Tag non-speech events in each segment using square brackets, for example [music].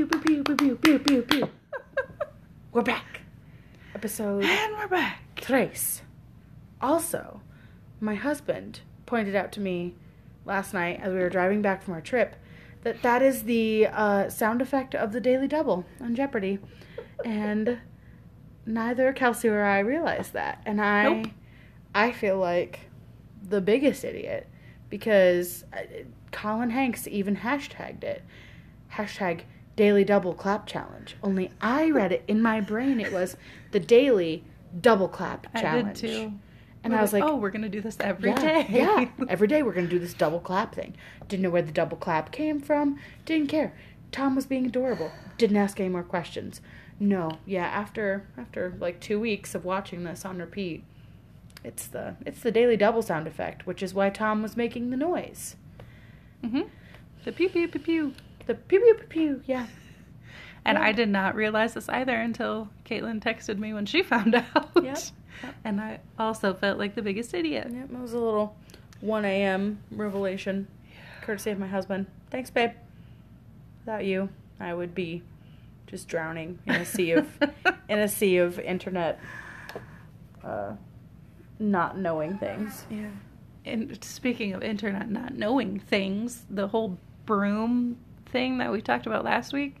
pew pew pew pew pew pew pew pew. [laughs] We're back. Episode And we're back. tres. Also, my husband pointed out to me last night as we were driving back from our trip that that is the uh, sound effect of the Daily Double on Jeopardy, and neither Kelsey or I realized that, and I, Nope. I feel like the biggest idiot because uh, Colin Hanks even hashtagged it, hashtag Daily Double Clap Challenge. Only I read it in my brain. It was the Daily Double Clap I Challenge. did too. And We're I was like, oh, we're gonna do this every yeah, day. yeah, [laughs] every day we're gonna do this double clap thing. Didn't know where the double clap came from. Didn't care. Tom was being adorable. Didn't ask any more questions. No, yeah. After after like two weeks of watching this on repeat, it's the it's the daily double sound effect, which is why Tom was making the noise. hmm The pew pew pew pew. The pew pew pew pew. Yeah. [laughs] And Yeah. I did not realize this either until Katelyn texted me when she [laughs] found out. Yep. And I also felt like the biggest idiot. Yep. It was a little 1 a.m. revelation, courtesy of my husband. Thanks, babe. Without you, I would be just drowning in a sea of [laughs] in a sea of internet uh, not knowing things. Yeah. And speaking of internet not knowing things, the whole broom thing that we talked about last week,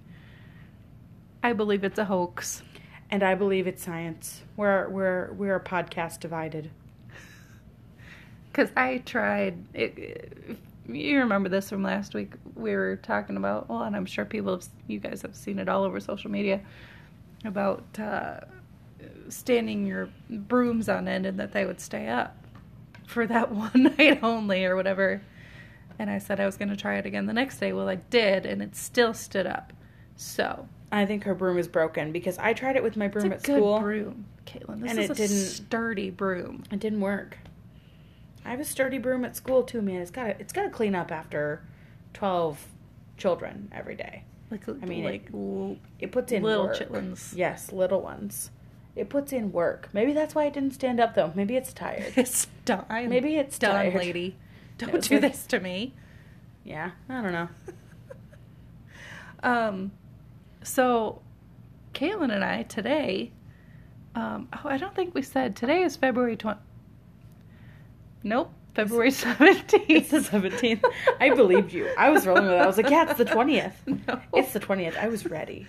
I believe it's a hoax. And I believe it's science. We're we're we're a podcast divided. [laughs] Because I tried, it, you remember this from last week, we were talking about, well, and I'm sure people, have, you guys have seen it all over social media, about uh, standing your brooms on end and that they would stay up for that [laughs] one night only or whatever. And I said I was going to try it again the next day. Well, I did, and it still stood up. So, I think her broom is broken because I tried it with my broom it's a at good school. broom, Katelyn. This And is it a didn't- sturdy broom. It didn't work. I have a sturdy broom at school too, man. It's got to it's got to clean up after twelve children every day. Like, I mean, like l- It puts in little work. chitlins. Yes, little ones. It puts in work. Maybe that's why it didn't stand up though. Maybe it's tired. [laughs] It's done. Maybe it's done, tired. lady. Don't do very- this to me. yeah, I don't know. [laughs] Um, so Katelyn and I today. Um, oh, I don't think we said today is February twenty. Nope, February It's the seventeenth. seventeenth. I believed you. I was rolling with it. I was like, yeah, it's the twentieth. [laughs] No. It's the twentieth. I was ready.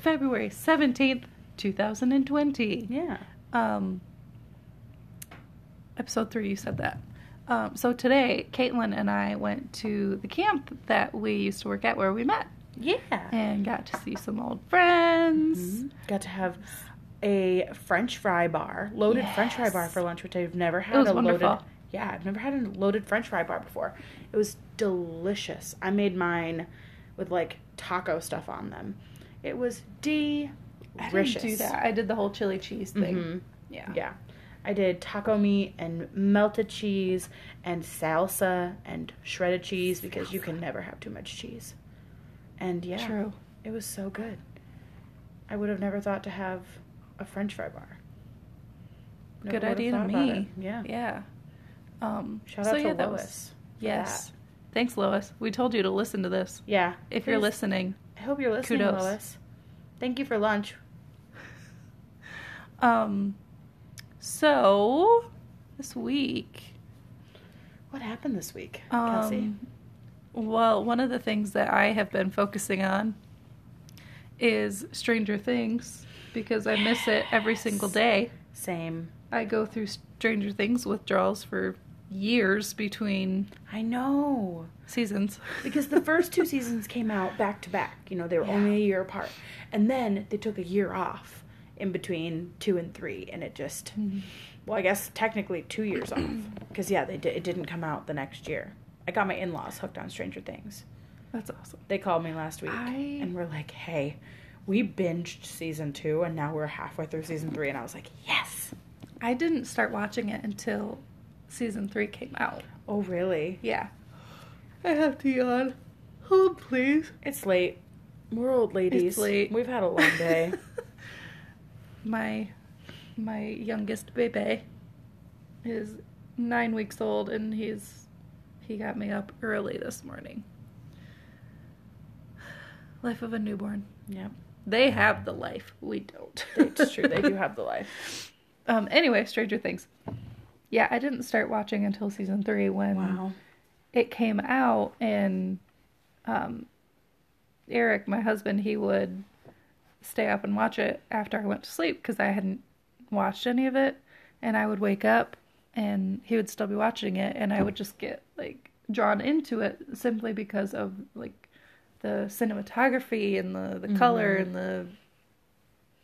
February seventeenth, two thousand and twenty. Yeah. Um, episode three, you said that. Um, so today, Katelyn and I went to the camp that we used to work at where we met Yeah. and got to see some old friends. Mhm. Got to have a French fry bar, loaded French fry bar for lunch, which I've never had was a wonderful. loaded. Yeah, I've never had a loaded French fry bar before. It was delicious. I made mine with like taco stuff on them. It was delicious. I didn't do that. I did the whole chili cheese thing. Mhm. Yeah. Yeah. I did taco meat and melted cheese and salsa and shredded cheese because you can never have too much cheese. And yeah, True. it was so good. I would have never thought to have a French fry bar. Never Good idea to me. Yeah. Yeah. Um, Shout so out to yeah, that Lois. was- yes. that. Thanks, Lois. We told you to listen to this. Yeah. If you're listening. I hope you're listening, kudos. Lois. Thank you for lunch. [laughs] Um, so this week, What happened this week, Kelsey? um, well, one of the things that I have been focusing on is Stranger Things because I miss it every single day. Same. I go through Stranger Things withdrawals for years between I know. seasons. Because the first two [laughs] seasons came out back to back. You know, they were Yeah. only a year apart. And then they took a year off in between two and three. And it just, mm-hmm. well, I guess technically two years off. [clears throat] Because, yeah, they did, it didn't come out the next year. I got my in laws hooked on Stranger Things. That's awesome. They called me last week I- and were like, hey, we binged season two and now we're halfway through season three. And I was like, yes. I didn't start watching it until season three came out. Oh, really? Yeah. I have to yawn. Hold, please. It's late. We're old ladies. It's late. We've had a long day. [laughs] my my youngest baby is nine weeks old, and he's he got me up early this morning. Life of a newborn. Yeah, They have the life. We don't. it's true. They do [laughs] have the life. Um. Anyway, Stranger Things. Yeah, I didn't start watching until season three when Wow. it came out, and um, Eric, my husband, he would stay up and watch it after I went to sleep because I hadn't watched any of it, and I would wake up and he would still be watching it, and I would just get like drawn into it simply because of like the cinematography and the the color mm-hmm. and the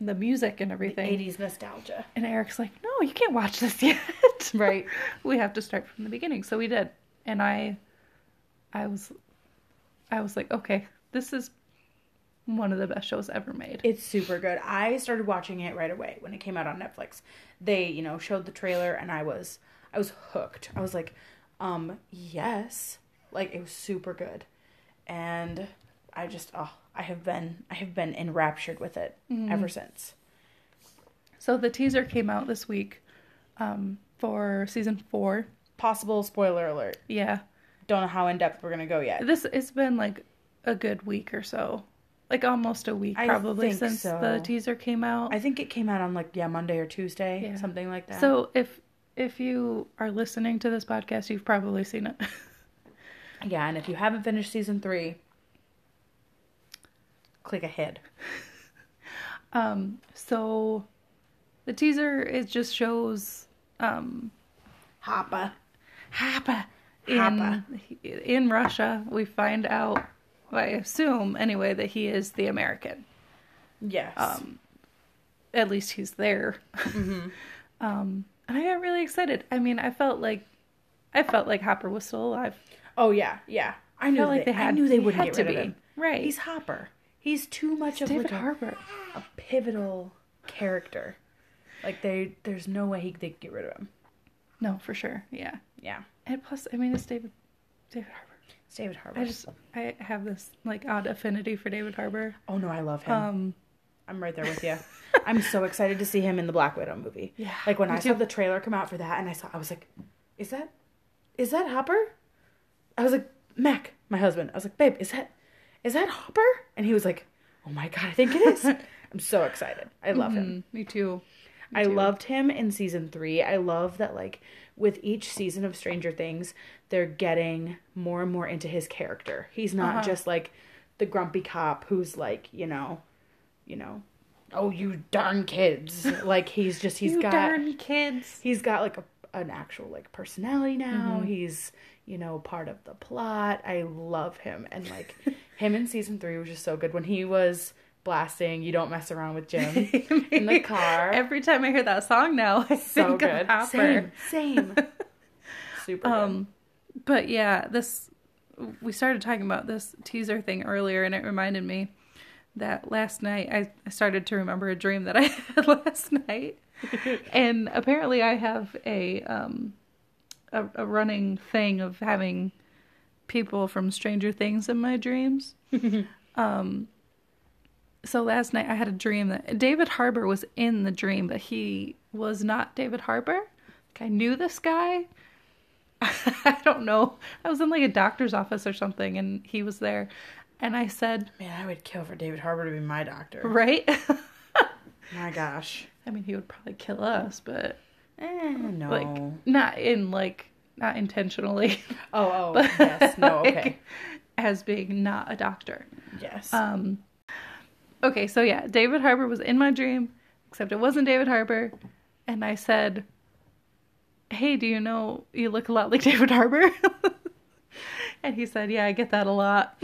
the music and everything. 80s nostalgia. And Eric's like, "No, you can't watch this [laughs] yet." Right. [laughs] we have to start from the beginning. So we did. And I I was I was like, "Okay, this is one of the best shows ever made." It's super good. I started watching it right away when it came out on Netflix. They, you know, showed the trailer and I was I was hooked. I was like, um, yes. Like it was super good. And I just oh, I have been I have been enraptured with it ever since. So the teaser came out this week um for season 4. Possible spoiler alert. Yeah. Don't know how in depth we're gonna go yet. This it's been like a good week or so. Like almost a week I probably since so. the teaser came out. I think it came out on like yeah, Monday or Tuesday, Yeah. something like that. So if if you are listening to this podcast, you've probably seen it. [laughs] yeah, and if you haven't finished season 3, click ahead. [laughs] Um, so the teaser it just shows um Hopper. Hopper in Hopper. in Russia. We find out, I assume anyway, that he is the American. Yes. Um, at least he's there. Mm-hmm. [laughs] um, and I got really excited. I mean, I felt like I felt like Hopper was still alive. Oh yeah, yeah. I I knew felt like they, they had. I knew they wouldn't had get rid to of be. him. Right. He's Hopper. He's too much of David like a, a pivotal character. Like they, there's no way he they could get rid of him. No, for sure. Yeah. Yeah, And plus, I mean, it's David David Harbour. It's David Harbour. I just I have this like odd affinity for David Harbour. oh no, I love him. Um, I'm right there with you. [laughs] I'm so excited to see him in the Black Widow movie. Yeah, Like when me I saw the trailer come out for that, and I saw, I was like, is that, is that Hopper? I was like, Mac, my husband. I was like, babe, is that, is that Hopper? And he was like, oh my god, I think it is. [laughs] I'm so excited. I love him. mm, me too. Me I too. loved him in season three. I love that, like, with each season of Stranger Things, they're getting more and more into his character. He's not Uh-huh. just like the grumpy cop who's like, you know, you know, oh you darn kids. [laughs] like he's just he's you got darn kids. he's got like a, an actual like personality now. Mm-hmm. He's you know part of the plot. I love him and like [laughs] him in season three was just so good when he was blasting. You don't mess around with Jim [laughs] in the car. Every time I hear that song now, [laughs] I so think good. of Hopper. Same, same. [laughs] Super. Um, but yeah, this we started talking about this teaser thing earlier, and it reminded me that last night I, I started to remember a dream that I had last night, and apparently I have a um a, a running thing of having people from Stranger Things in my dreams. um. So last night I had a dream that David Harbour was in the dream, but he was not David Harbour. Like I knew this guy, [laughs] I don't know. I was in like a doctor's office or something, and he was there, and I said, Man, I would kill for David Harbour to be my doctor. "Right." [laughs] My gosh. I mean, he would probably kill us, but Eh, no. like not in like not intentionally. oh, oh, [laughs] yes. No, like, okay. as being not a doctor. Yes. Um. Okay, so yeah, David Harbour was in my dream, except it wasn't David Harbour, and I said, "Hey, do you know you look a lot like [laughs] David Harbour?" [laughs] and he said, "Yeah, I get that a lot." [laughs]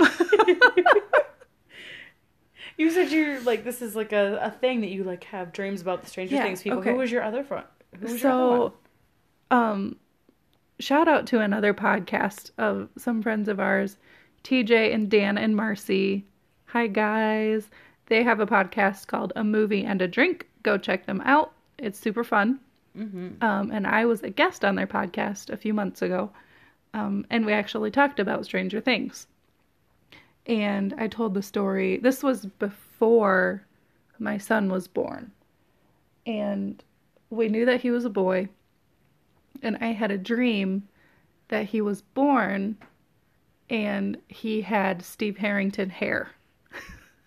you said you're like, this is like a, a thing that you like have dreams about the Stranger Yeah, Things people. okay. Who was your other friend? Who was your other one? so, um, shout out to another podcast of some friends of ours, TJ and Dan and Marcy. Hi guys. They have a podcast called A Movie and a Drink. Go check them out. It's super fun. Mm-hmm. Um, and I was a guest on their podcast a few months ago. Um, and we actually talked about Stranger Things. And I told the story. This was before my son was born. And we knew that he was a boy. And I had a dream that he was born and he had Steve Harrington hair.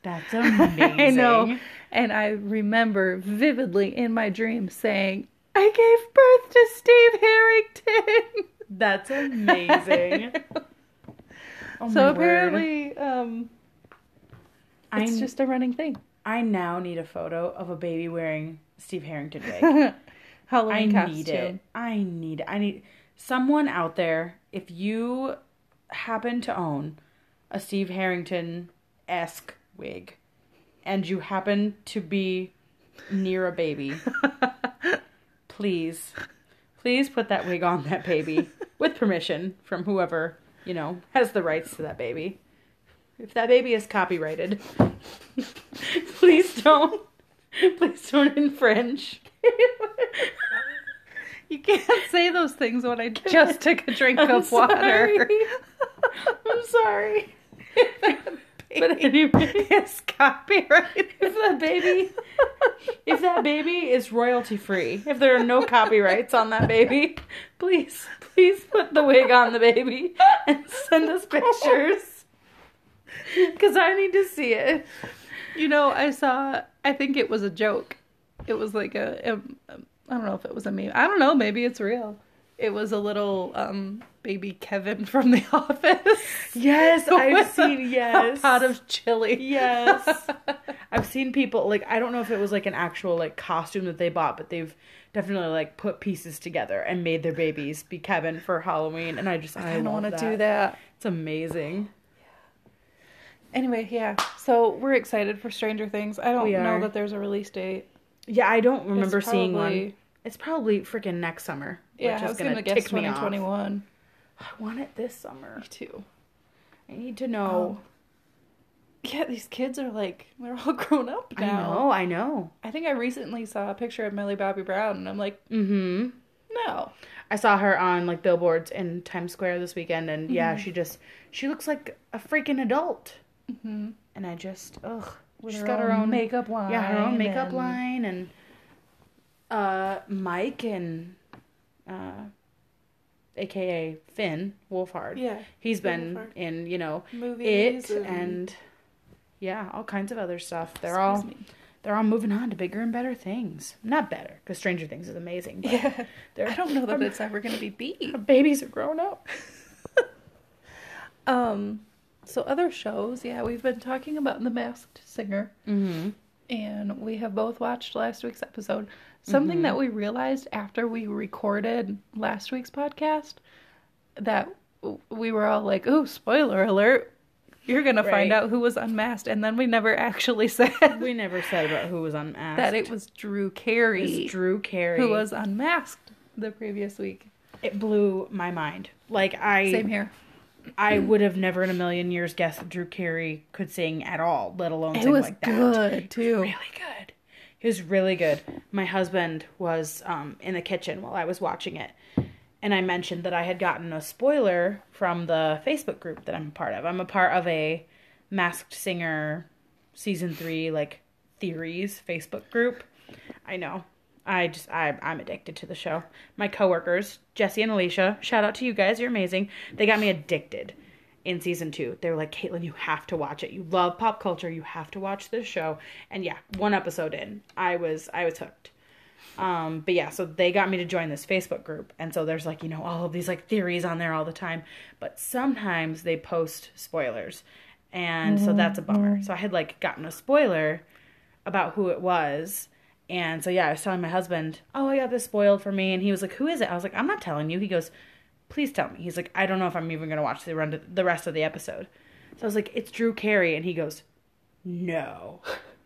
That's amazing. [laughs] I know. And I remember vividly in my dream saying, I gave birth to Steve Harrington. [laughs] That's amazing. Oh, so apparently, um, it's I just a running thing. I now need a photo of a baby wearing Steve Harrington wig. [laughs] I Halloween costume. need it. I need it. I need someone out there. If you happen to own a Steve Harrington esque wig, and you happen to be near a baby, [laughs] please, please put that wig on that baby with permission from whoever you know has the rights to that baby. If that baby is copyrighted, [laughs] please don't, please don't infringe. [laughs] You can't say those things when I just took a drink I'm of water. sorry. I'm sorry. [laughs] But anyway, it's copyrighted. if that baby, if that baby is royalty free, if there are no copyrights on that baby, please, please put the wig on the baby and send us pictures. [laughs] Because I need to see it. You know, I saw. I think it was a joke. It was like a. a, a I don't know if it was a meme. I don't know. Maybe it's real. It was a little um, baby Kevin from The [laughs] Office. Yes, [laughs] I've seen. Yes, a pot of chili. Yes. [laughs] I've seen people like I don't know if it was like an actual like costume that they bought, but they've definitely like put pieces together and made their babies be Kevin for Halloween, and I just I, I don't want to do that. It's amazing. Anyway, yeah. So we're excited for Stranger Things. I don't know that there's a release date. Yeah, I don't remember It's seeing one. It's probably freaking next summer. Yeah, which I was gonna, gonna, guess me off. 2021. I want it this summer. Me too. I need to know. Yeah, these kids are like they're all [laughs] grown up now. I know. I know. I think I recently saw a picture of Millie Bobby Brown, and I'm like, Mm-hmm. no. I saw her on like billboards in Times Square this weekend, and yeah, Mhm. she just she looks like a freaking adult. Mm-hmm. And I just ugh. With She's her got her own makeup line. Yeah, her own makeup and- line and uh Mike and uh aka Finn Wolfhard. Yeah, He's Finn been Wolfhard. in, you know, movies it and yeah, all kinds of other stuff. They're Excuse all me. they're all moving on to bigger and better things. Not better, because Stranger Things is amazing. But Yeah, I don't know that [laughs] it's ever gonna be beat. babies are grown up. [laughs] Um, so other shows, yeah, we've been talking about The Masked Singer, Mm-hmm. and we have both watched last week's episode. Something Mhm. that we realized after we recorded last week's podcast that we were all like, "Oh, spoiler alert! You're gonna find out who was unmasked," and then we never [laughs] actually said We never said about who was unmasked. that it was Drew Carey It's Drew Carey. who was unmasked the previous week. It blew my mind. Like I Same here. I would have never in a million years guessed that Drew Carey could sing at all, let alone It sing was like that. good too. Really good. He was really good. My husband was um, in the kitchen while I was watching it, and I mentioned that I had gotten a spoiler from the Facebook group that I'm a part of. I'm a part of a Masked Singer season three like theories Facebook group. I know. I just I I'm addicted to the show. My coworkers, Jesse and Alicia, shout out to you guys. You're amazing. They got me addicted in season two. They were like, Katelyn, you have to watch it. You love pop culture. You have to watch this show. And yeah, one episode in, I was I was hooked. Um, but yeah, so they got me to join this Facebook group, and so there's like you know all of these like theories on there all the time. But sometimes they post spoilers, and so that's a bummer. So I had like gotten a spoiler about who it was. And so yeah, I was telling my husband, "Oh, I got this spoiled for me," and he was like, "Who is it?" I was like, "I'm not telling you." He goes, "Please tell me." He's like, "I don't know if I'm even gonna watch the run the rest of the episode." So I was like, "It's Drew Carey," and he goes, "No,"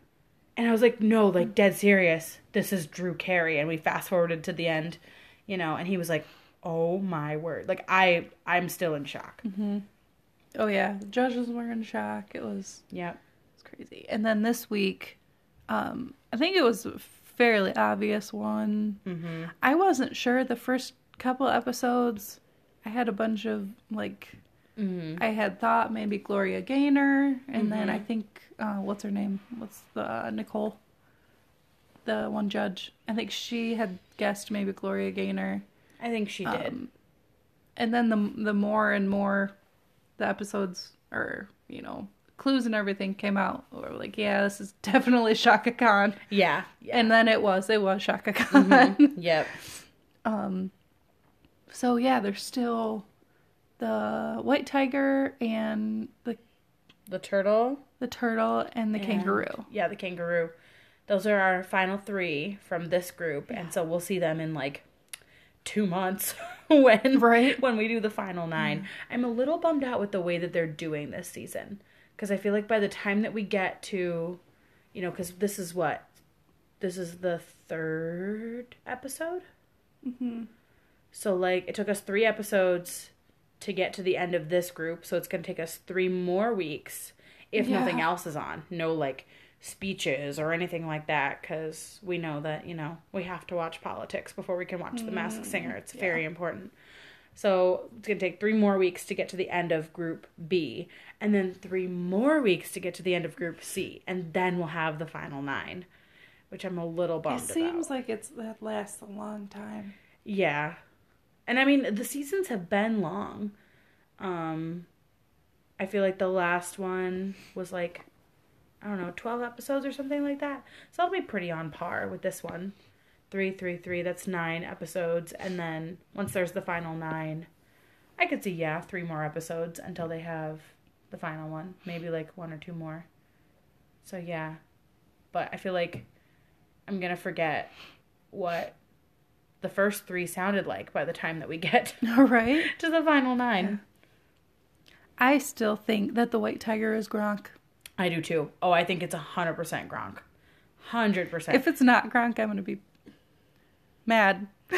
[laughs] and I was like, "No, like dead serious. This is Drew Carey." And we fast forwarded to the end, you know, and he was like, "Oh my word!" Like I, I'm still in shock. Oh yeah, the judges were in shock. It was Yeah. it's crazy. And then this week, um, I think it was a fairly obvious one. Mm-hmm. I wasn't sure the first couple episodes. I had a bunch of like Mm-hmm. I had thought maybe Gloria Gaynor, and then Mhm. I think uh, what's her name? What's the uh, Nicole? The one judge. I think she had guessed maybe Gloria Gaynor. I think she did. Um, and then the the more and more the episodes or you know, clues and everything came out, we were like, yeah, this is [laughs] definitely Chaka Khan. Yeah. yeah. And then it was, it was Chaka Khan. Mhm. [laughs] yep. Um, so yeah, there's still the white tiger and the The turtle. the turtle and the and- kangaroo. Yeah, the kangaroo. Those are our final three from this group, and so we'll see them in like two months [laughs] when Right. when we do the final 9 I'm a little bummed out with the way that they're doing this season because I feel like by the time that we get to, you know, because this is what this is the third episode. hmm So like it took us three episodes to get to the end of this group, so it's gonna take us three more weeks if Yeah. nothing else is on. No like speeches or anything like that, because we know that you know we have to watch politics before we can watch The Masked mm, Singer. It's very important. So it's gonna take three more weeks to get to the end of Group B, and then three more weeks to get to the end of Group C, and then we'll have the final nine, which I'm a little bummed It seems about. like it's that lasts a long time. Yeah. And I mean, the seasons have been long. Um I feel like the last one was like I don't know, 12 episodes or something like that. So I'll be pretty on par with this one. 333, that's 9 episodes and then once there's the final 9, I could see yeah, 3 more episodes until they have the final one, maybe like one or two more. So yeah. But I feel like I'm going to forget what the first three sounded like by the time that we get [laughs] right? to the final nine. I still think that the white tiger is Gronk. I do too. Oh, I think it's a hundred percent Gronk. Hundred percent. If it's not Gronk, I'm going to be mad. [laughs]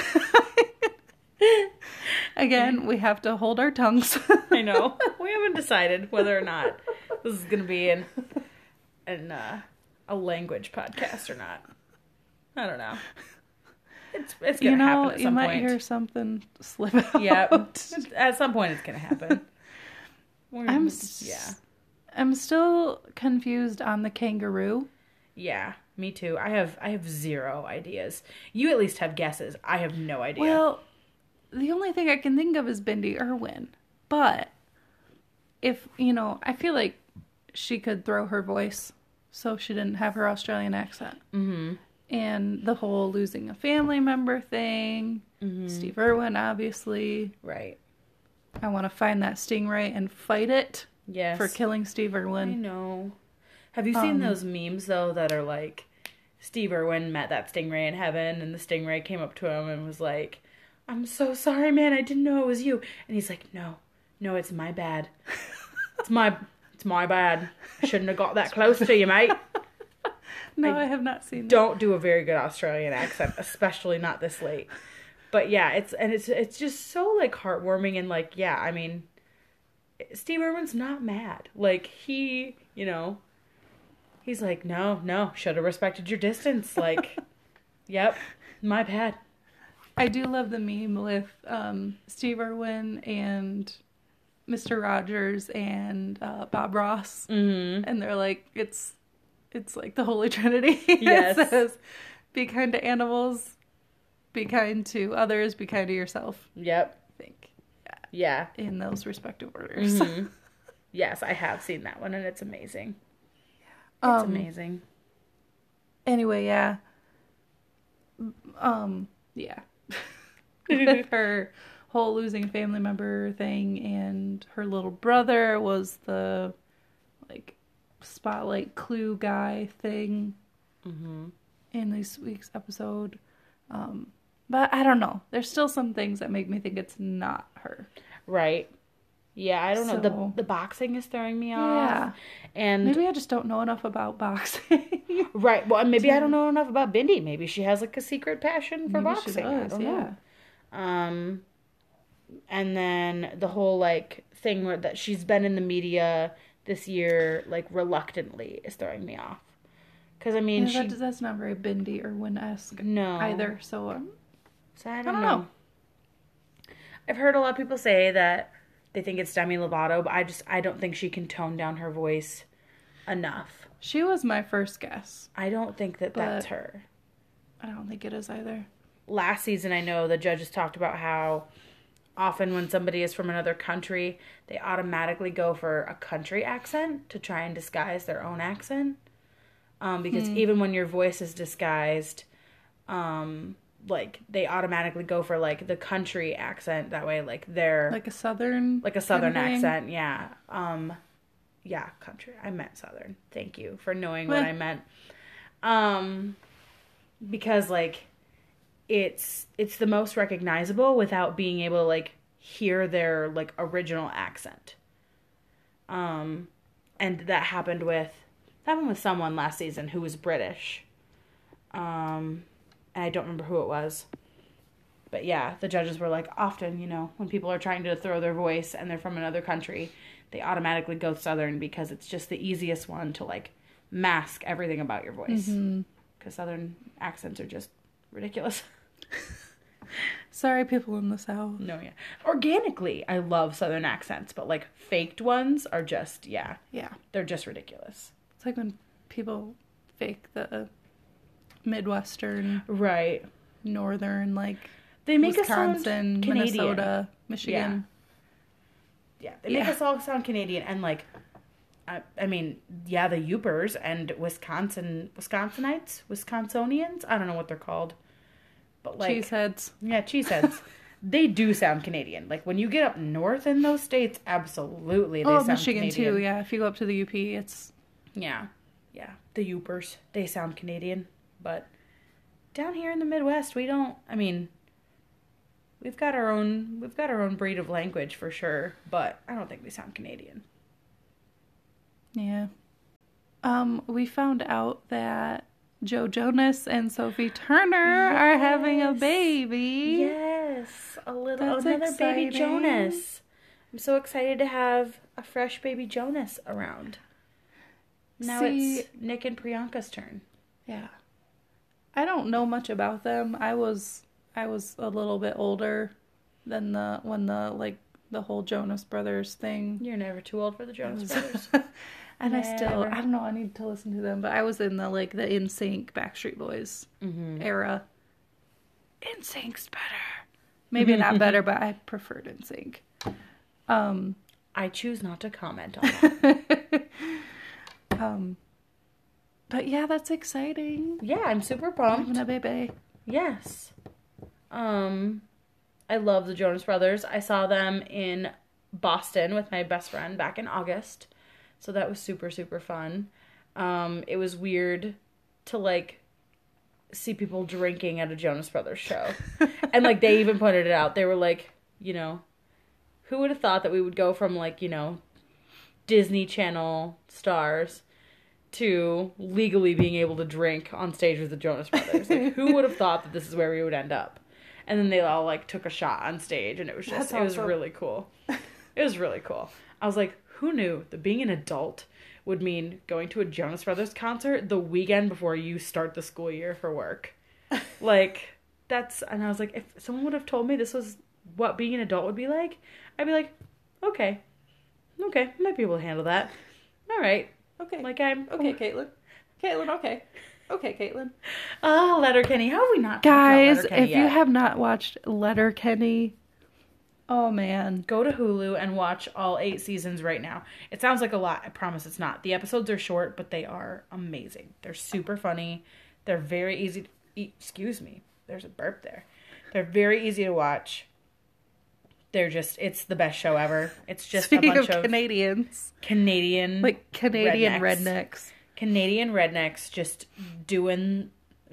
Again, we have to hold our tongues. [laughs] I know we haven't decided whether or not this is gonna be in in uh, a language podcast or not. I don't know. It's it's gonna you know, happen at you might point. hear something slip [laughs] out. Yep. at some point, it's gonna happen. We're- I'm yeah. I'm still confused on the kangaroo. Yeah, me too. I have I have zero ideas. You at least have guesses. I have no idea. Well, the only thing I can think of is Bindi Irwin. But if, you know, I feel like she could throw her voice so she didn't have her Australian accent. mm-hmm. And the whole losing a family member thing. Mm-hmm. Steve Irwin, obviously. Right. I want to find that stingray and fight it Yes. for killing Steve Irwin. I know. Have you seen Um, those memes though that are like Steve Irwin met that stingray in heaven and the stingray came up to him and was like, "I'm so sorry, man. I didn't know it was you." And he's like, "No. No, it's my bad. [laughs] It's my it's my bad. I shouldn't have got that close to you, mate." [laughs] No, I I have not seen that. don't do a very good Australian accent, especially not this late. But yeah, it's and it's it's just so like heartwarming and like yeah, I mean, Steve Irwin's not mad. Like he, you know, he's like, no, no, should have respected your distance. Like, [laughs] yep, my bad. I do love the meme with um, Steve Irwin and Mr. Rogers and uh, Bob Ross, Mm-hmm. and they're like, it's it's like the Holy Trinity. [laughs] Yes. says, "Be kind to animals, be kind to others, be kind to yourself." Yep. I think Yeah. in those respective orders. Mhm. [laughs] yes, I have seen that one, and it's amazing. It's Um, amazing. Anyway, yeah. Um, yeah. [laughs] her whole losing family member thing and her little brother was the like spotlight clue guy thing Mm-hmm. in this week's episode. Um, but I don't know. There's still some things that make me think it's not her. Right. Yeah, I don't know. The the boxing is throwing me off. Yeah. And Maybe I just don't know enough about boxing. [laughs] Right. Well, maybe I don't know enough about Bindi. Maybe she has like a secret passion for Maybe she boxing. I don't yeah. know. Um, and then the whole like thing where that she's been in the media this year, like reluctantly, is throwing me off. Because I mean, Yeah, she that, that's not very Bindi Irwin esque no either. So um, So I don't, don't know. know. I've heard a lot of people say that they think it's Demi Lovato, but I just I don't think she can tone down her voice enough. she was my first guess. I don't think that that's her. I don't think it is either. last season I know the judges talked about how often when somebody is from another country, they automatically go for a country accent to try and disguise their own accent. Um, because even when your voice is disguised, um, like they automatically go for like the country accent. That way, like they're Like a southern. like a southern kind of thing? accent. Yeah. Um, yeah, country. I meant southern. Thank you for knowing what Well. I meant. Um, because like it's it's the most recognizable without being able to like hear their like original accent. Um, and that happened with that happened with someone last season who was British. Um, and I don't remember who it was. But yeah, the judges were like, often, you know, when people are trying to throw their voice and they're from another country, they automatically go Southern because it's just the easiest one to like mask everything about your voice. Because Southern accents are just ridiculous. [laughs] [laughs] Sorry, people in the South. no, yeah. Organically, I love Southern accents, but like faked ones are just, yeah, Yeah. they're just ridiculous. It's like when people fake the Midwestern, Right. Northern, like They make Wisconsin, us sound Canadian. Minnesota, Michigan. Yeah, they make Yeah. us all sound Canadian and like I, I mean, yeah, the Yoopers and Wisconsin Wisconsinites, Wisconsonians, I don't know what they're called. But like Cheeseheads. yeah, cheeseheads. [laughs] they do sound Canadian. Like when you get up north in those states, absolutely they Oh, sound Michigan Canadian. too. Yeah, if you go up to the UP, it's Yeah. Yeah. The Yoopers. They sound Canadian. But down here in the Midwest, we don't I mean we've got our own we've got our own breed of language for sure, but I don't think we sound Canadian. yeah. Um, we found out that Joe Jonas and Sophie Turner are having a baby. Yes. A little That's another baby. Jonas. I'm so excited to have a fresh baby Jonas around. Now See- it's Nick and Priyanka's turn. Yeah. I don't know much about them. I was I was a little bit older than the when the like the whole Jonas Brothers thing. You're never too old for the Jonas Brothers. [laughs] and I still I don't know, I need to listen to them, but I was in the like the NSYNC Backstreet Boys mm-hmm. era. NSYNC's better. Maybe not [laughs] better, but I preferred NSYNC. Um I choose not to comment on that. [laughs] um but yeah, that's exciting. yeah, I'm super pumped. Having a baby. Yes. Um I love the Jonas Brothers. I saw them in Boston with my best friend back in August. So that was super super fun. Um it was weird to like see people drinking at a Jonas Brothers show. [laughs] and like they even pointed it out. They were like, you know, who would have thought that we would go from like, you know, Disney Channel stars to legally being able to drink on stage with the Jonas Brothers. Like, who [laughs] would have thought that this is where we would end up? And then they all like took a shot on stage, and it was just That's it was really cool. It was really cool. I was like, who knew that being an adult would mean going to a Jonas Brothers concert the weekend before you start the school year for work? [laughs] like that's and I was like, if someone would have told me this was what being an adult would be like, I'd be like, okay, okay, I might be able to handle that. All right, Okay. like I'm okay, Katelyn. Katelyn, okay. Okay, Katelyn. Oh, Letterkenny. How have we not? talked about Guys, Letterkenny if you have not watched Letterkenny, oh man. go to Hulu and watch all eight seasons right now. It sounds like a lot. I promise it's not. The episodes are short, but they are amazing. They're super funny. They're very easy. To, excuse me. There's a burp there. They're very easy to watch. They're just. It's the best show ever. It's just Speaking a bunch of of, Canadians, Canadian, like Canadian rednecks. rednecks. Canadian rednecks just doing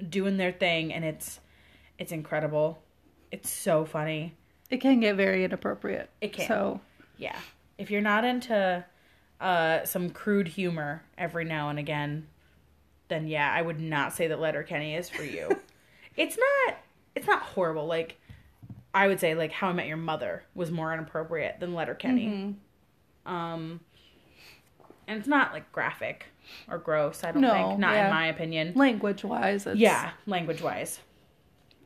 doing their thing, and it's it's incredible. It's so funny. It can get very inappropriate. It can. So, Yeah. If you're not into uh, some crude humor every now and again, then yeah, I would not say that Letterkenny is for you. [laughs] it's not. It's not horrible. Like I would say, like How I Met Your Mother was more inappropriate than Letterkenny. Mm-hmm. Um, and it's not like graphic or gross. I don't No, think. Not yeah. in my opinion. language wise, Yeah, language wise.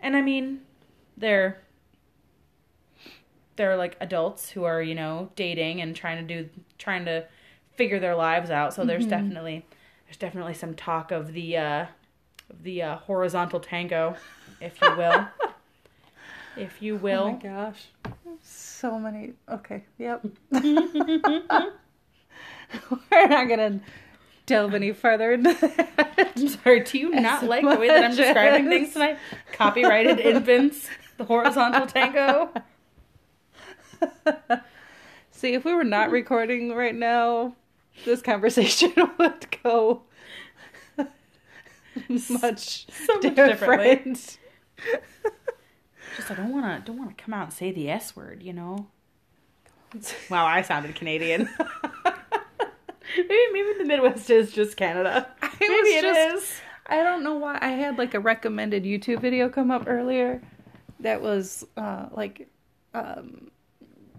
And I mean, they're they're like adults who are, you know, dating and trying to do trying to figure their lives out. So there's definitely there's definitely some talk of the uh the uh, horizontal tango, if you will. [laughs] if you will. Oh my gosh. So many. Okay. Yep. [laughs] We're not gonna delve any further into that. I'm sorry, do you not like the way that I'm describing as- things tonight? Copyrighted infants, the horizontal tango. [laughs] [laughs] See, if we were not recording right now, this conversation [laughs] would go much so much different. differently. Just I don't want to don't want to come out and say the S word, you know. [laughs] Wow, I sounded Canadian. maybe maybe the Midwest is just Canada. Maybe was it is. just- I don't know why I had like a recommended YouTube video come up earlier that was uh, like um,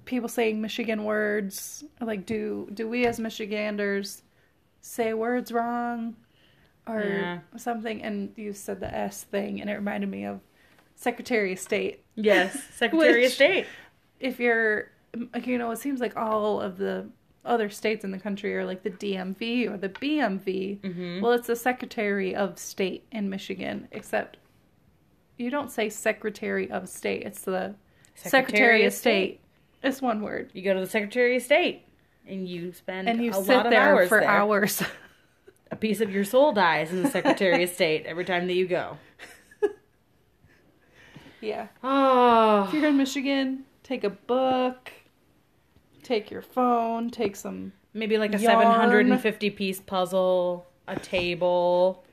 people saying Michigan words. Like, do do we as Michiganders say words wrong or Yeah. something? And you said the S thing, and it reminded me of Secretary of State. Yes, [laughs] Secretary of State. If you're, like, you know, it seems like all of the other states in the country are like the DMV or the BMV. Mhm. Well, it's the Secretary of State in Michigan, except you don't say Secretary of State. It's the Secretary, of State. It's one word. You go to the Secretary of State, and you spend And you a sit lot of there hours for there. hours. [laughs] A piece of your soul dies in the Secretary of State every time that you go. [laughs] yeah. Oh, If you're in Michigan, take a book, take your phone, take some. maybe like a Yarn. 750 piece puzzle, a table.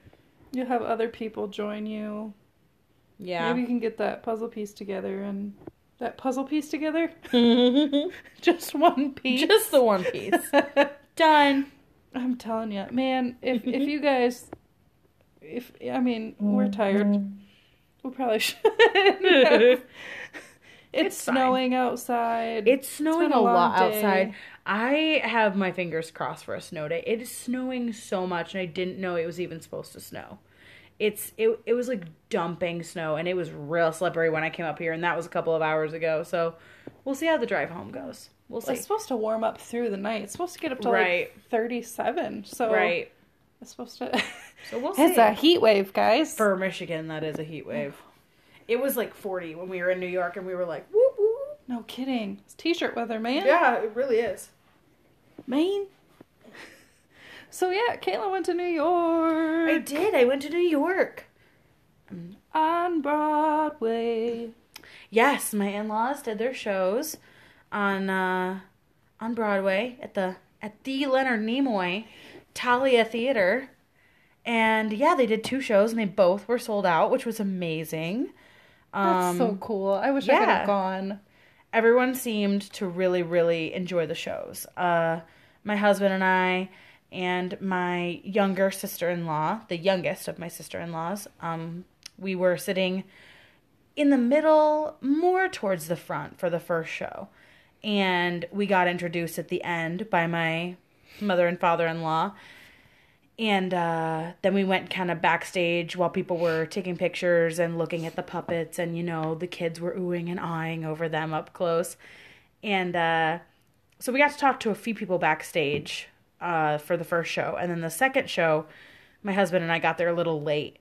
You'll have other people join you. Yeah. Maybe you can get that puzzle piece together and that puzzle piece together. Mm-hmm. [laughs] Just one piece. Just the one piece. [laughs] Done. I'm telling you, man. If if mm-hmm. you guys, if I mean, we're mm-hmm. tired. We probably [laughs] should. it's, It's snowing outside. It's snowing been a, a lot day. outside. I have my fingers crossed for a snow day. It is snowing so much, and I didn't know it was even supposed to snow. It's it it was like dumping snow, and it was real slippery when I came up here, and that was a couple of hours ago. So we'll see how the drive home goes. We'll see. It's supposed to warm up through the night. It's supposed to get up to Right. like 37. So right. it's supposed to. [laughs] So we'll see. it's a heat wave, guys. For Michigan, that is a heat wave. It was like 40 when we were in New York, and we were like, whoop whoop. no kidding. It's t-shirt weather, man. Yeah, it really is. Man. So yeah, Katelyn went to New York. I did. I went to New York. on Broadway. Yes, my in-laws did their shows on uh, on Broadway at the at the Leonard Nimoy Thalia Theater. And yeah, they did two shows and they both were sold out, which was amazing. That's Um, so cool. I wish I could have gone. everyone seemed to really really enjoy the shows uh my husband and i and my younger sister-in-law the youngest of my sister-in-laws um we were sitting in the middle more towards the front for the first show. And we got introduced at the end by my mother and father-in-law. And uh, then we went kind of backstage while people were taking pictures and looking at the puppets, and you know, the kids were oohing and eyeing over them up close. And uh, so we got to talk to a few people backstage uh, for the first show. And then the second show, my husband and I got there a little late.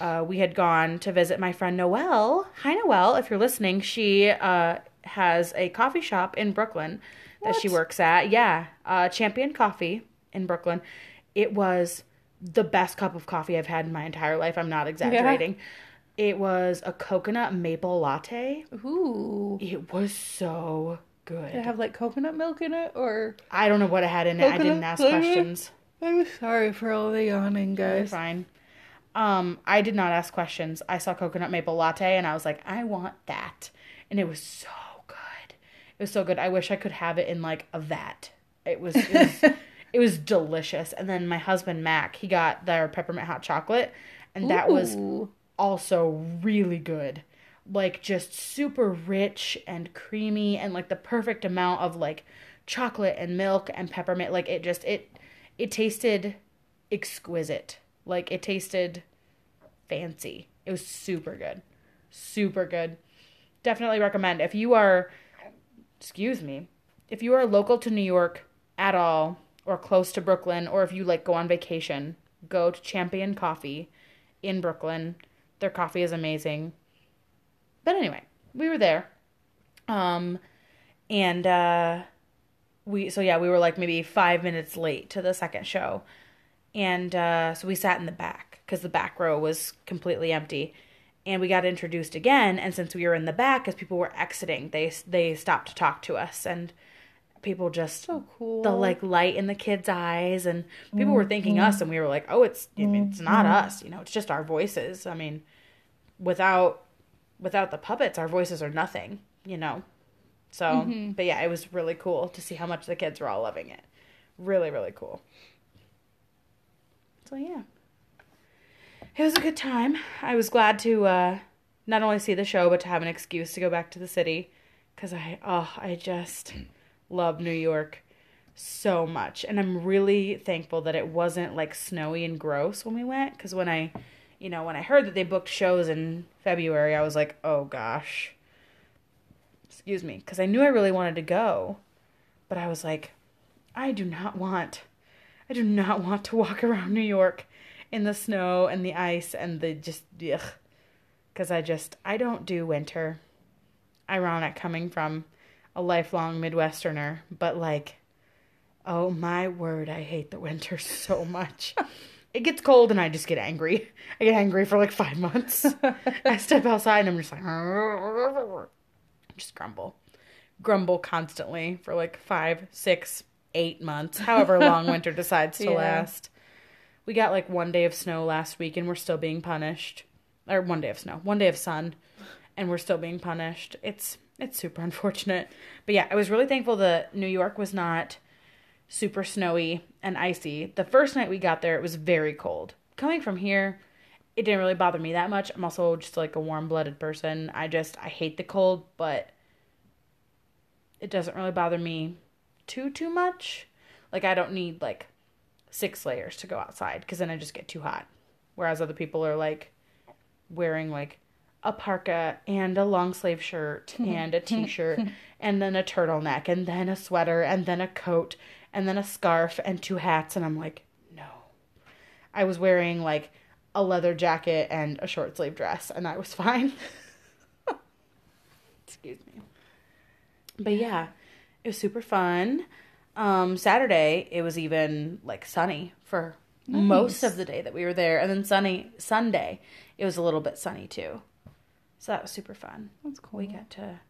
Uh, we had gone to visit my friend Noelle. Hi, Noelle, if you're listening. She uh, has a coffee shop in Brooklyn that she works at. Yeah, uh, Champion Coffee in Brooklyn. It was the best cup of coffee I've had in my entire life. I'm not exaggerating. It was a coconut maple latte. Ooh. It was so good. Did it have like coconut milk in it or I don't know what it had in it. I didn't ask flavor? Questions. I'm sorry for all the yawning, You're guys. fine. Um, I did not ask questions. I saw coconut maple latte and I was like, I want that. And it was so good. It was so good. I wish I could have it in like a vat. It was it was, [laughs] it was delicious. And then my husband Mac, he got their peppermint hot chocolate and that was also really good. Like just super rich and creamy and like the perfect amount of like chocolate and milk and peppermint. Like it just it it tasted exquisite. Like it tasted fancy. It was super good. Super good. Definitely recommend if you are excuse me, if you are local to New York at all or close to Brooklyn or if you like go on vacation, go to Champion Coffee in Brooklyn. Their coffee is amazing. But anyway, we were there. Um And uh we so yeah, we were like maybe 5 minutes late to the second show. And uh so we sat in the back cuz the back row was completely empty. And we got introduced again and since we were in the back as people were exiting, they they stopped to talk to us and people just So cool. the like light in the kids' eyes, and people were thinking us, and we were like, "Oh, it's mean, it's not us, you know, it's just our voices." I mean, without without the puppets, our voices are nothing, you know. So, but yeah, it was really cool to see how much the kids were all loving it. Really, really cool. So yeah, it was a good time. I was glad to uh, not only see the show, but to have an excuse to go back to the city, because I oh I just love New York so much and i'm really thankful that it wasn't like snowy and gross when we went because when i you know when i heard that they booked shows in february i was like oh gosh. Excuse me. Because i knew i really wanted to go. But i was like i do not want i do not want to walk [laughs] around new york in the snow and the ice and the just because i just i don't do winter. Ironic coming from a lifelong midwesterner but like Oh my word, I hate the winter [laughs] so much. It gets cold and I just get angry. [laughs] I get angry for like five months. [laughs] I step outside and I'm just like, [laughs] just grumble. Grumble constantly for like five, six, eight months, however long winter decides to Yeah. last. We got like one day of snow last week and we're still being punished. Or one day of snow, one day of sun, and we're still being punished. It's it's super unfortunate. But yeah, I was really thankful that New York was not super snowy and icy. The first night we got there, it was very cold. Coming from here, it didn't really bother me that much. I'm also just like a warm blooded person. I just, I hate the cold, but it doesn't really bother me too, too much. Like, I don't need like six layers to go outside because then I just get too hot. Whereas other people are like wearing like a parka and a long sleeve shirt [laughs] and a t shirt [laughs] and then a turtleneck and then a sweater and then a coat and then a scarf and two hats. And I'm like, no. I was wearing like a leather jacket and a short sleeve dress and I was [laughs] fine. Excuse me. But yeah, it was super fun. Um, Saturday, it was even like sunny for most of the day that we were there. And then sunny Sunday, it was a little bit sunny too. So that was super fun. That's cool. We got to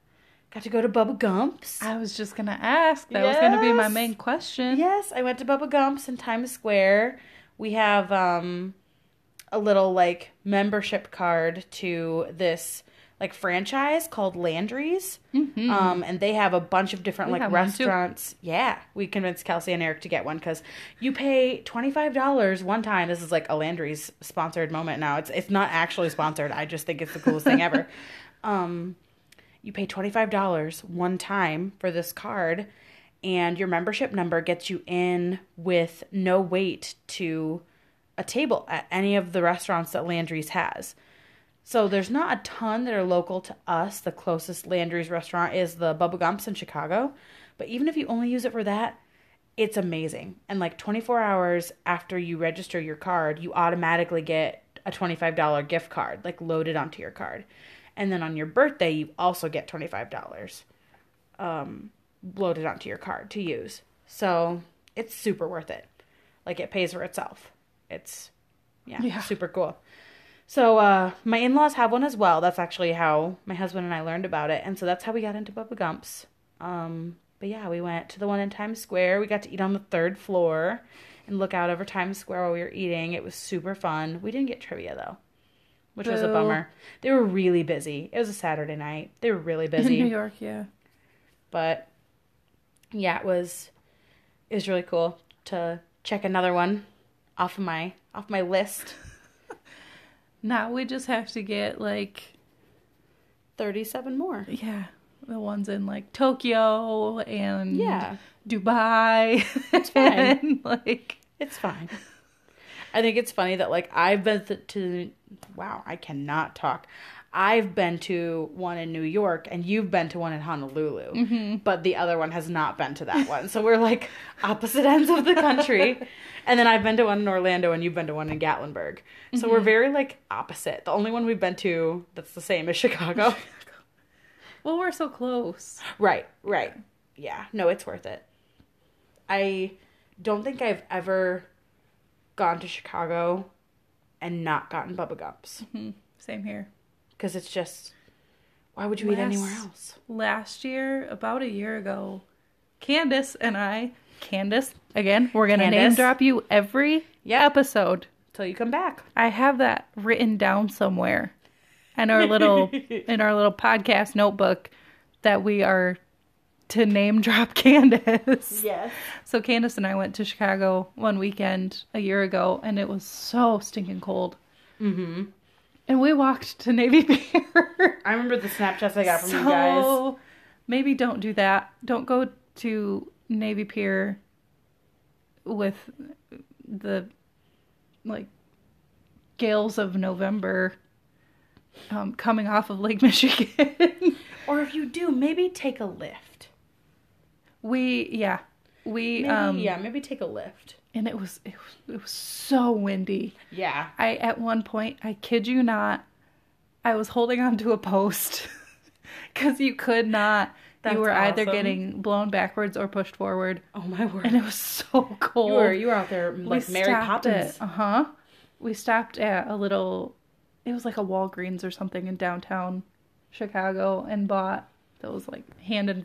got to go to Bubba Gump's. I was just gonna ask. That was gonna be my main question. Yes, I went to Bubba Gump's in Times Square. We have um a little like membership card to this like franchise called Landry's. Mhm. Um and they have a bunch of different We like have one, too. restaurants. Yeah, we convinced Kelsey and Eric to get one cuz you pay $25 one time. This is like a Landry's sponsored moment now. It's it's not actually sponsored. I just think it's the coolest thing ever. [laughs] Um you pay $25 one time for this card and your membership number gets you in with no wait to a table at any of the restaurants that Landry's has. So there's not a ton that are local to us. The closest Landry's restaurant is the Bubba Gump's in Chicago. But even if you only use it for that, it's amazing. And like 24 hours after you register your card, you automatically get a $25 gift card, like loaded onto your card. And then on your birthday, you also get $25 um, loaded onto your card to use. So it's super worth it. Like it pays for itself. It's, yeah, Yeah. super cool. So uh, my in-laws have one as well. That's actually how my husband and I learned about it, and so that's how we got into Bubba Gump's. Um, but yeah, we went to the one in Times Square. We got to eat on the third floor and look out over Times Square while we were eating. It was super fun. We didn't get trivia though, which was a bummer. They were really busy. It was a Saturday night. They were really busy. In New York, yeah. but yeah, it was it was really cool to check another one off of my off my list. [laughs] Now we just have to get like Thirty seven more. yeah, the ones in like Tokyo and Yeah. Dubai. It's fine. [laughs] Like It's fine. I think it's funny that like I've been th- to wow, I cannot talk. I've been to one in New York and you've been to one in Honolulu, mm-hmm. but the other one has not been to that one. So we're like opposite [laughs] ends of the country. and then I've been to one in Orlando and you've been to one in Gatlinburg. So we're mm-hmm. very like opposite. The only one we've been to that's the same is Chicago. [laughs] Well, we're so close. Right, right. Yeah, no, it's worth it. I don't think I've ever gone to Chicago and not gotten Bubba Gumps Mhm. Same here. because it's just why would you eat anywhere else? Last year, about a year ago, Candace and I, Candace, again, we're gonna name drop you every episode. Till you come back. I have that written down somewhere in our little [laughs] in our little podcast notebook that we are to name drop [laughs] Candace. Yes. So Candace and I went to Chicago one weekend a year ago and it was so stinking cold. Mm-hmm. And we walked to Navy [laughs] Pier. I remember the Snapchats I got from you guys. So maybe don't do that. Don't go to Navy Pier with the like gales of November um, coming off of Lake [laughs] Michigan. Or if you do, maybe take a lift. We yeah we Maybe, um yeah, maybe take a lift. and it was it was it was so windy. Yeah. I at one point, I kid you not, I was holding onto a post [laughs] because you could not. That's you were either getting blown backwards or pushed forward, Oh my word. and it was so [laughs] cold. You were you were out there like Mary Poppins. Uh huh. We stopped at a little. It was like a Walgreens or something in downtown Chicago, and bought those like hand and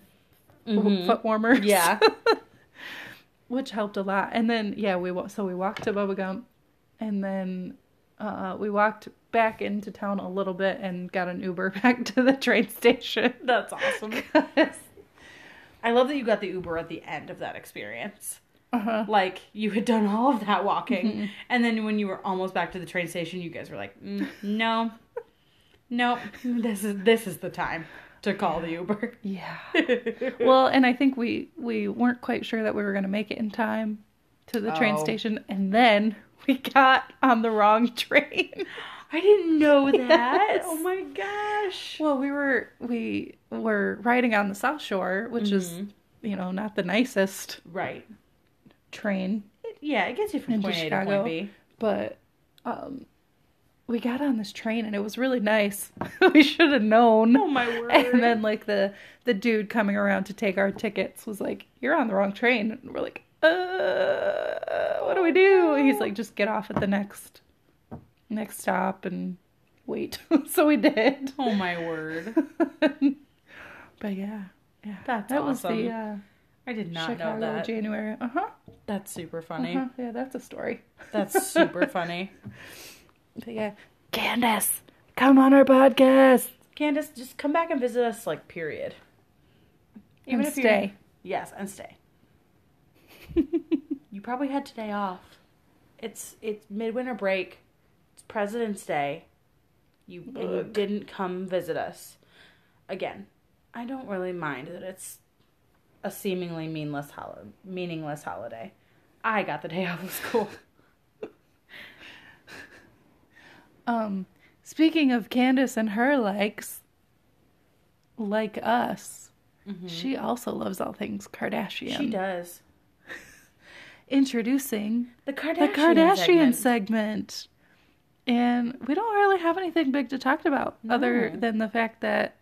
Mhm. foot warmers. Yeah. [laughs] which helped a lot. And then yeah, we so we walked to Bubba Gump, and then uh, we walked back into town a little bit and got an Uber [laughs] back to the train station. [laughs] That's awesome. I love that you got the Uber at the end of that experience. uh-huh. Like you had done all of that walking, Mhm. and then when you were almost back to the train station, you guys were like, mm, "No, nope, this is this is the time to call the Uber." Yeah. [laughs] Well, and I think we we weren't quite sure that we were going to make it in time to the train Oh. station, and then we got on the wrong [laughs] train. I didn't know [laughs] that. Yes. Oh my gosh. well, we were we were riding on the South Shore, which is Mhm. you know not the nicest Right. train, It- yeah, it gets you from point A to Chicago. point B. but um, we got on this train and it was really nice. [laughs] we should have known. Oh my word. And then like the the dude coming around to take our tickets was like, "You're on the wrong train." And we're like, "Uh, what do we do?" Oh, He's like, "Just get off at the next next stop and wait." [laughs] so we did. oh my word. [laughs] but yeah, yeah, That's that was the awesome. uh, I did not Chicago know that. January. Uh huh. That's super funny. Uh-huh. Yeah, that's a story. That's super funny. But yeah, Candace, come on our podcast Candace, just come back and visit us, like, period. Even and you're- stay. Yes, and stay. [laughs] You probably had today off. It's it's midwinter break. It's President's Day. You you didn't come visit us. Again, I don't really mind that it's a seemingly meaningless hol- meaningless holiday. I got the day off of school. Um, speaking of Candace and her likes, like us, she also loves all things Kardashian. She does. [laughs] Introducing The Kardashian, the Kardashian segment. segment. And we don't really have anything big to talk about other than the fact that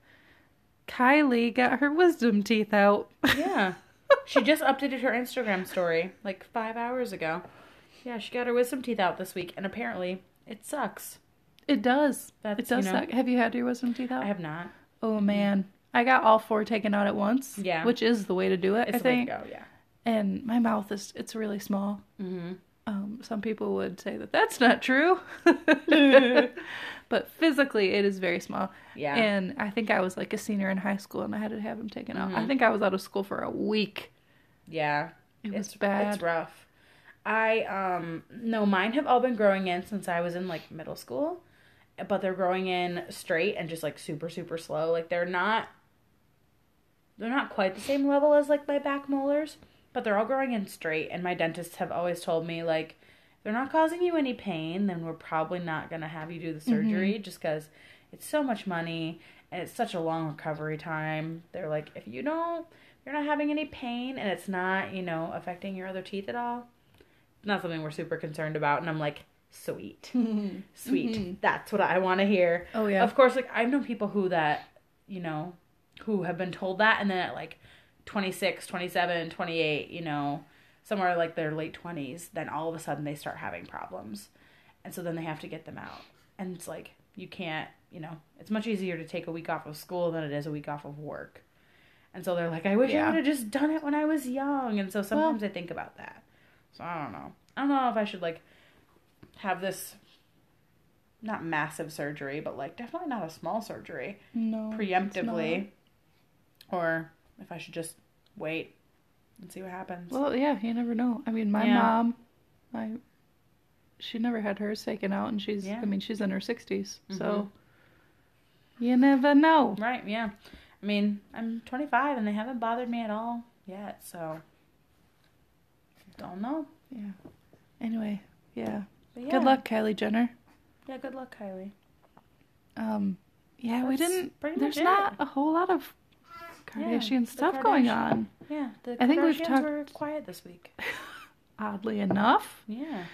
Kylie got her wisdom teeth out. Yeah. [laughs] she just updated her Instagram story like five hours ago. Yeah, she got her wisdom teeth out this week, and apparently it sucks. It does. That's, it does you know- suck. Have you had your wisdom teeth out? I have not. Oh man. I got all four taken out at once. Yeah. Which is the way to do it, It's I think. go, yeah. And my mouth is it's really small. Mm-hmm. Um, some people would say that that's not true. [laughs] but physically it is very small. Yeah. And I think I was like a senior in high school and I had to have them taken out. I Mhm. think I was out of school for a week. yeah. It was bad. It's rough. I um no, mine have all been growing in since I was in like middle school, but they're growing in straight and just like super super slow. Like they're not they're not quite the same level as like my back molars, but they're all growing in straight and my dentists have always told me like they're not causing you any pain, then we're probably not going to have you do the mm-hmm. surgery just cuz it's so much money and it's such a long recovery time. They're like if you don't you're not having any pain and it's not, you know, affecting your other teeth at all. Not something we're super concerned about. And I'm like, sweet, [laughs] sweet. Mhm. That's what I want to hear. Oh yeah. Of course, like I've known people who that, you know, who have been told that and then at like 26, 27, 28, you know, somewhere like their late 20s, then all of a sudden they start having problems. And so then they have to get them out. And it's like you can't, you know, it's much easier to take a week off of school than it is a week off of work. And so they're like, I wish I would have just done it when I was young. And so sometimes I think about that. So I don't know. I don't know if I should like have this not massive surgery, but like definitely not a small surgery No. preemptively or if I should just wait and see what happens. Well, yeah, you never know. I mean, my Yeah. mom, I, she never had hers taken out, and she's, Yeah. I mean, she's in her 60s, Mhm. so you never know. right, yeah. I mean, I'm 25 and they haven't bothered me at all yet, so don't know. Yeah. Anyway, yeah. Yeah. Good luck, Kylie Jenner. Yeah, good luck, Kylie. Um, yeah, we didn't. There's it. not a whole lot of Kardashian the stuff going on. Yeah, the I think we've talked- were quiet this week. [laughs] Oddly enough, Yeah.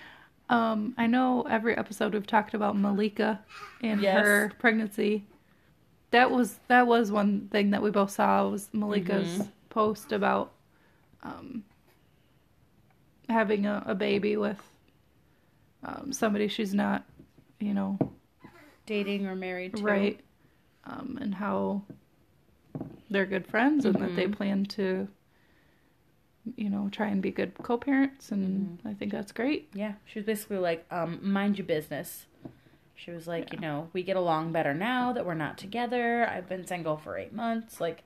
um, I know every episode we've talked about Malika and Yes. her pregnancy. That was that was one thing that we both saw was Malika's Mhm. post about um, having a, a baby with um, somebody she's not, you know, Dating or married to. right um, and how they're good friends and that they Mhm. plan to you know try and be good co-parents and Mm-hmm. i think that's great Yeah, she was basically like, um, mind your business. She was like, Yeah. you know, we get along better now that we're not together. I've been single for eight months. Like,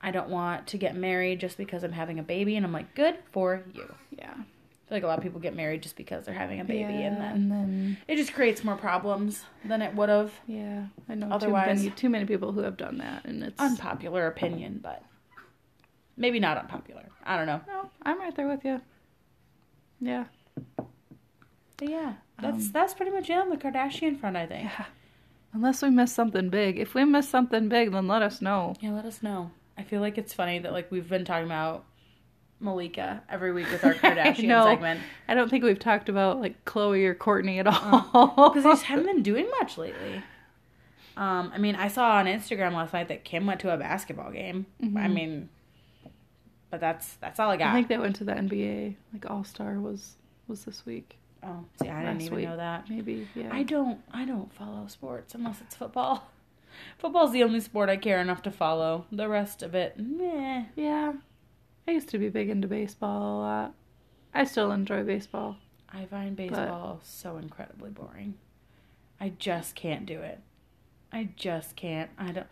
I don't want to get married just because I'm having a baby. And I'm like, good for you. yeah feel like a lot of people get married just because they're having a baby, and then and then it just creates more problems than it would have. yeah i know Otherwise- too many, too many people who have done that and it's Unpopular opinion, but maybe not unpopular. I don't know. no i'm right there with you yeah But yeah, that's Um, that's pretty much it on the Kardashian front. I think. yeah unless we miss something big if we miss something big then let us know Yeah, let us know. I feel like it's funny that like we've been talking about Malika every week with our [laughs] Kardashian know. segment i don't think we've talked about like Khloe or Kourtney at Uh, all because they just haven't been [laughs] doing much lately. Um, I mean, I saw on Instagram last night that Kim went to a basketball game. I Mhm. mean, but that's that's all I got. I think they went to the NBA. Like All Star was was this week. oh, see, I didn't even week. know that. Maybe yeah. I don't I don't follow sports unless it's football. [laughs] Football's the only sport I care enough to follow. The rest of it, meh. yeah. I used to be big into baseball a lot. I still enjoy baseball. I find baseball so incredibly boring. I just can't do it. I just can't. I don't.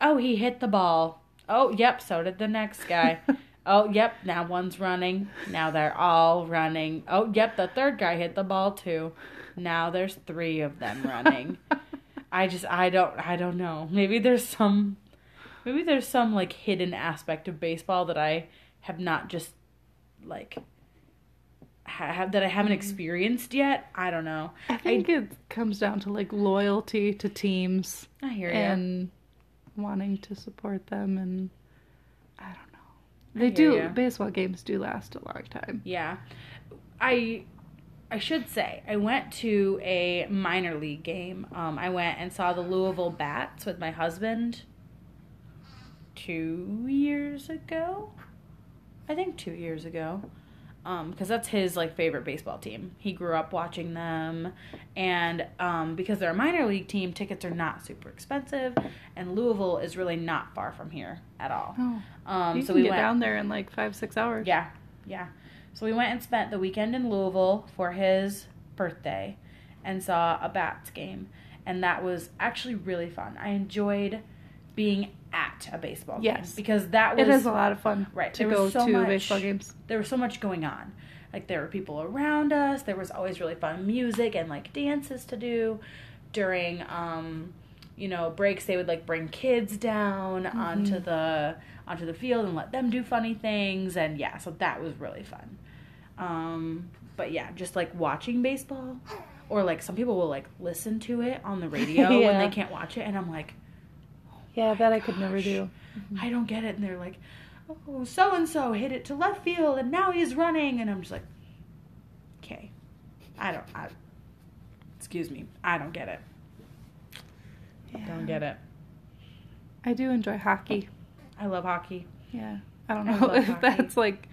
Oh, he hit the ball. Oh, yep. So did the next guy. [laughs] oh, yep. Now one's running. Now they're all running. Oh, yep. The third guy hit the ball too. Now there's three of them running. [laughs] I just I don't I don't know. Maybe there's some maybe there's some like hidden aspect of baseball that I have not just like have that I haven't experienced yet. I don't know. I think it comes down to like loyalty to teams I hear you. and wanting to support them and I don't know. They do ya. baseball games do last a long time. Yeah. I I should say I went to a minor league game. Um, I went and saw the Louisville Bats with my husband two years ago. I think two years ago. Um, because that's his like favorite baseball team. He grew up watching them, and um, because they're a minor league team, tickets are not super expensive, and Louisville is really not far from here at all. Oh, Um, you so can we get went down there in like five six hours. yeah, yeah. So we went and spent the weekend in Louisville for his birthday and saw a Bats game. And that was actually really fun. I enjoyed being at a baseball Yes. game Yes. because that was It is a lot of fun Right, to there go was so to much- baseball games. there was so much going on. Like there were people around us. There was always really fun music and like dances to do during um you know breaks they would like bring kids down onto the onto the field and let them do funny things and yeah, so that was really fun. Um but yeah, just like watching baseball or like some people will like listen to it on the radio [laughs] when they can't watch it and I'm like Yeah, that I could never gosh. do. Mm-hmm. I don't get it. And they're like, oh, so and so hit it to left field and now he's running. And I'm just like, okay. I don't, I, excuse me. I don't get it. Don't get it. I do enjoy hockey. I love hockey. Yeah. I don't know love [laughs] if hockey. that's like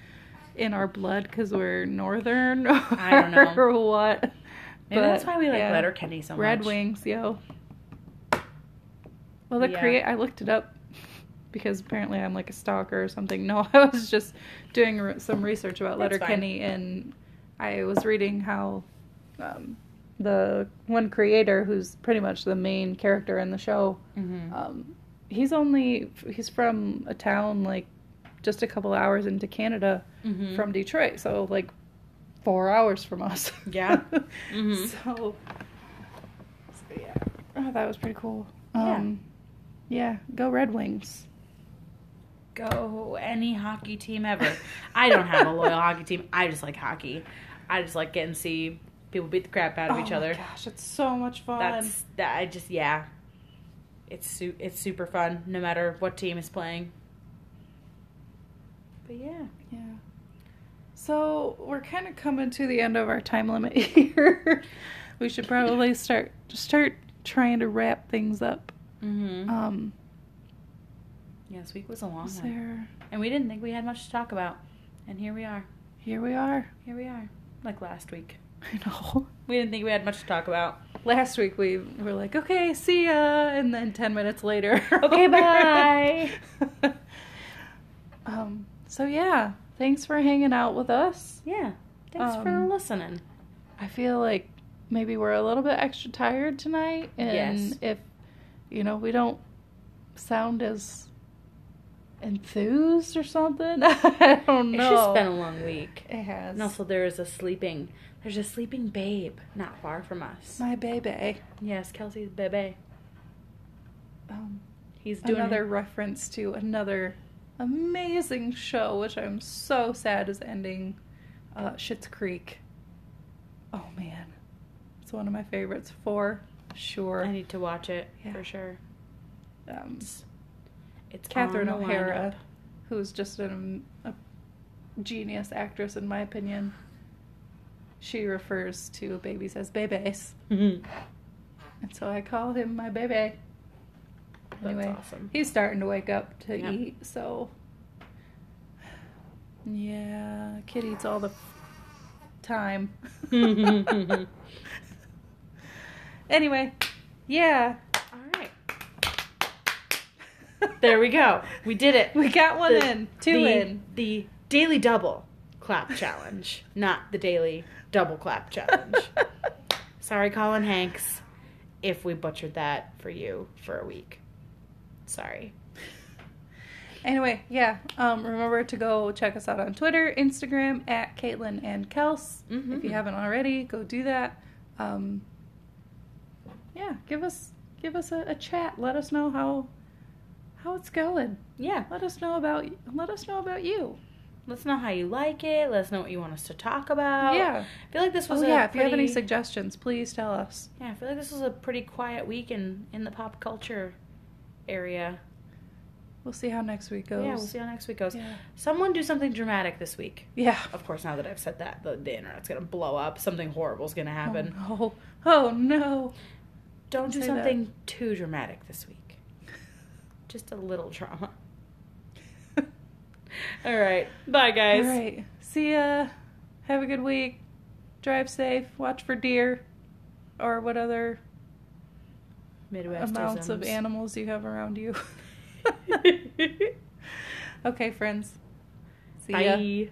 in our blood because we're northern or, I don't know. [laughs] or what. Maybe that's why we like yeah. Letterkenny so much. Red Wings, yo. Well, the Yeah. create I looked it up [laughs] because apparently I'm like a stalker or something. [laughs] No, I was just doing some research about That's Letterkenny, and I was reading how um, the one creator, who's pretty much the main character in the show, Mm-hmm. um, he's only he's from a town like just a couple hours into Canada Mhm. from Detroit, so like four hours from us. Yeah. [laughs] Mhm. So, so yeah, oh, that was pretty cool. Um, yeah, go Red Wings. Go any hockey team ever. I don't have a loyal hockey team. I just like hockey. I just like getting to see people beat the crap out of each oh other. Gosh, it's so much fun. That's that. I just yeah. It's su- it's super fun no matter what team is playing. But yeah. yeah. So we're kind of coming to the end of our time limit [laughs] here. we should probably start just start trying to wrap things up. Mm-hmm. Um, yeah, this week was a long is one, there? and we didn't think we had much to talk about, and here we are. Here we are. Here we are. Like last week, [laughs] I know. we didn't think we had much to talk about. Last week we were like, okay, see ya, and then ten minutes later, [laughs] Okay, bye. [laughs] um. So yeah, thanks for hanging out with us. Yeah. Thanks for Um, listening. I feel like maybe we're a little bit extra tired tonight, and Yes. if you know we don't sound as enthused or something, [laughs] I don't know. It's just been a long week. it has. And also, there is a sleeping. There's a sleeping babe not far from us. my baby. Yes, Kelsey's bebe. Um, He's doing another reference to another amazing show, which I'm so sad is ending. Uh, Schitt's Creek. Oh man, it's one of my favorites for sure. I need to watch it Yeah. for sure. Um, It's, it's Catherine O'Hara, who's just an, a genius actress in my opinion. She refers to babies as bebes, lineup. and so I call him my baby. That's awesome. he's starting to wake up to Yeah. eat, so yeah, kid eats all the time. [laughs] [laughs] anyway, yeah, All right. [laughs] There we go. We did it. we got one The- in, two the, in. The daily double clap challenge, not the daily double clap challenge. [laughs] Sorry, Colin Hanks, if we butchered that for you for a week. Sorry. Anyway, yeah. Um, remember to go check us out on Twitter, Instagram at Katelyn and Kels. Mhm. If you haven't already, go do that. Um, yeah, give us give us a, a chat. Let us know how how it's going. Yeah. Let us know about let us know about you. Let us know how you like it. Let us know what you want us to talk about. yeah. I feel like this was Oh a yeah. If you have any suggestions, please tell us. Yeah, I feel like this was a pretty quiet week in, in the pop culture area. We'll see how next week goes. Yeah, we'll see how next week goes. Yeah. Someone do something dramatic this week. Yeah. Of course, now that I've said that, the, the internet's gonna blow up. Something horrible's gonna happen. Oh no. Oh no. Don't do say that. something too dramatic this week. Just a little drama. [laughs] All right. Bye, guys. All right. See ya. Have a good week. Drive safe. Watch for deer. Or what other Midwest amounts of animals you have around you. [laughs] [laughs] okay, friends. See ya. Bye.